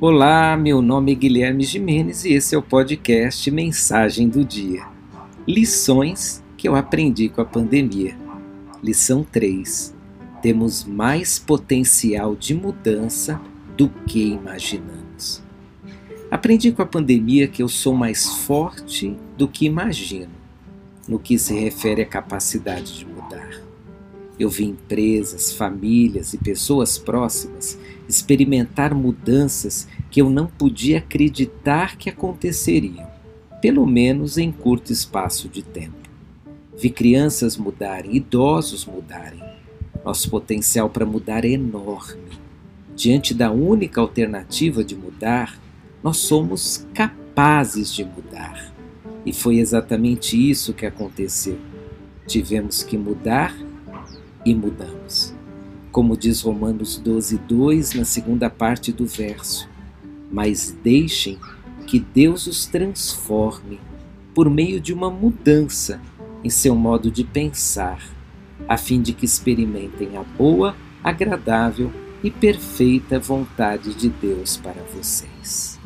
Olá, meu nome é Guilherme Jimenez e esse é o podcast Mensagem do Dia. Lições que eu aprendi com a pandemia. Lição 3. Temos mais potencial de mudança do que imaginamos. Aprendi com a pandemia que eu sou mais forte do que imagino, no que se refere à capacidade de mudar. Eu vi empresas, famílias e pessoas próximas experimentar mudanças que eu não podia acreditar que aconteceriam, pelo menos em curto espaço de tempo. Vi crianças mudarem, idosos mudarem. Nosso potencial para mudar é enorme. Diante da única alternativa de mudar, nós somos capazes de mudar. E foi exatamente isso que aconteceu. Tivemos que mudar e mudamos. Como diz Romanos 12, 2 na segunda parte do verso, mas deixem que Deus os transforme por meio de uma mudança em seu modo de pensar, a fim de que experimentem a boa, agradável e perfeita vontade de Deus para vocês.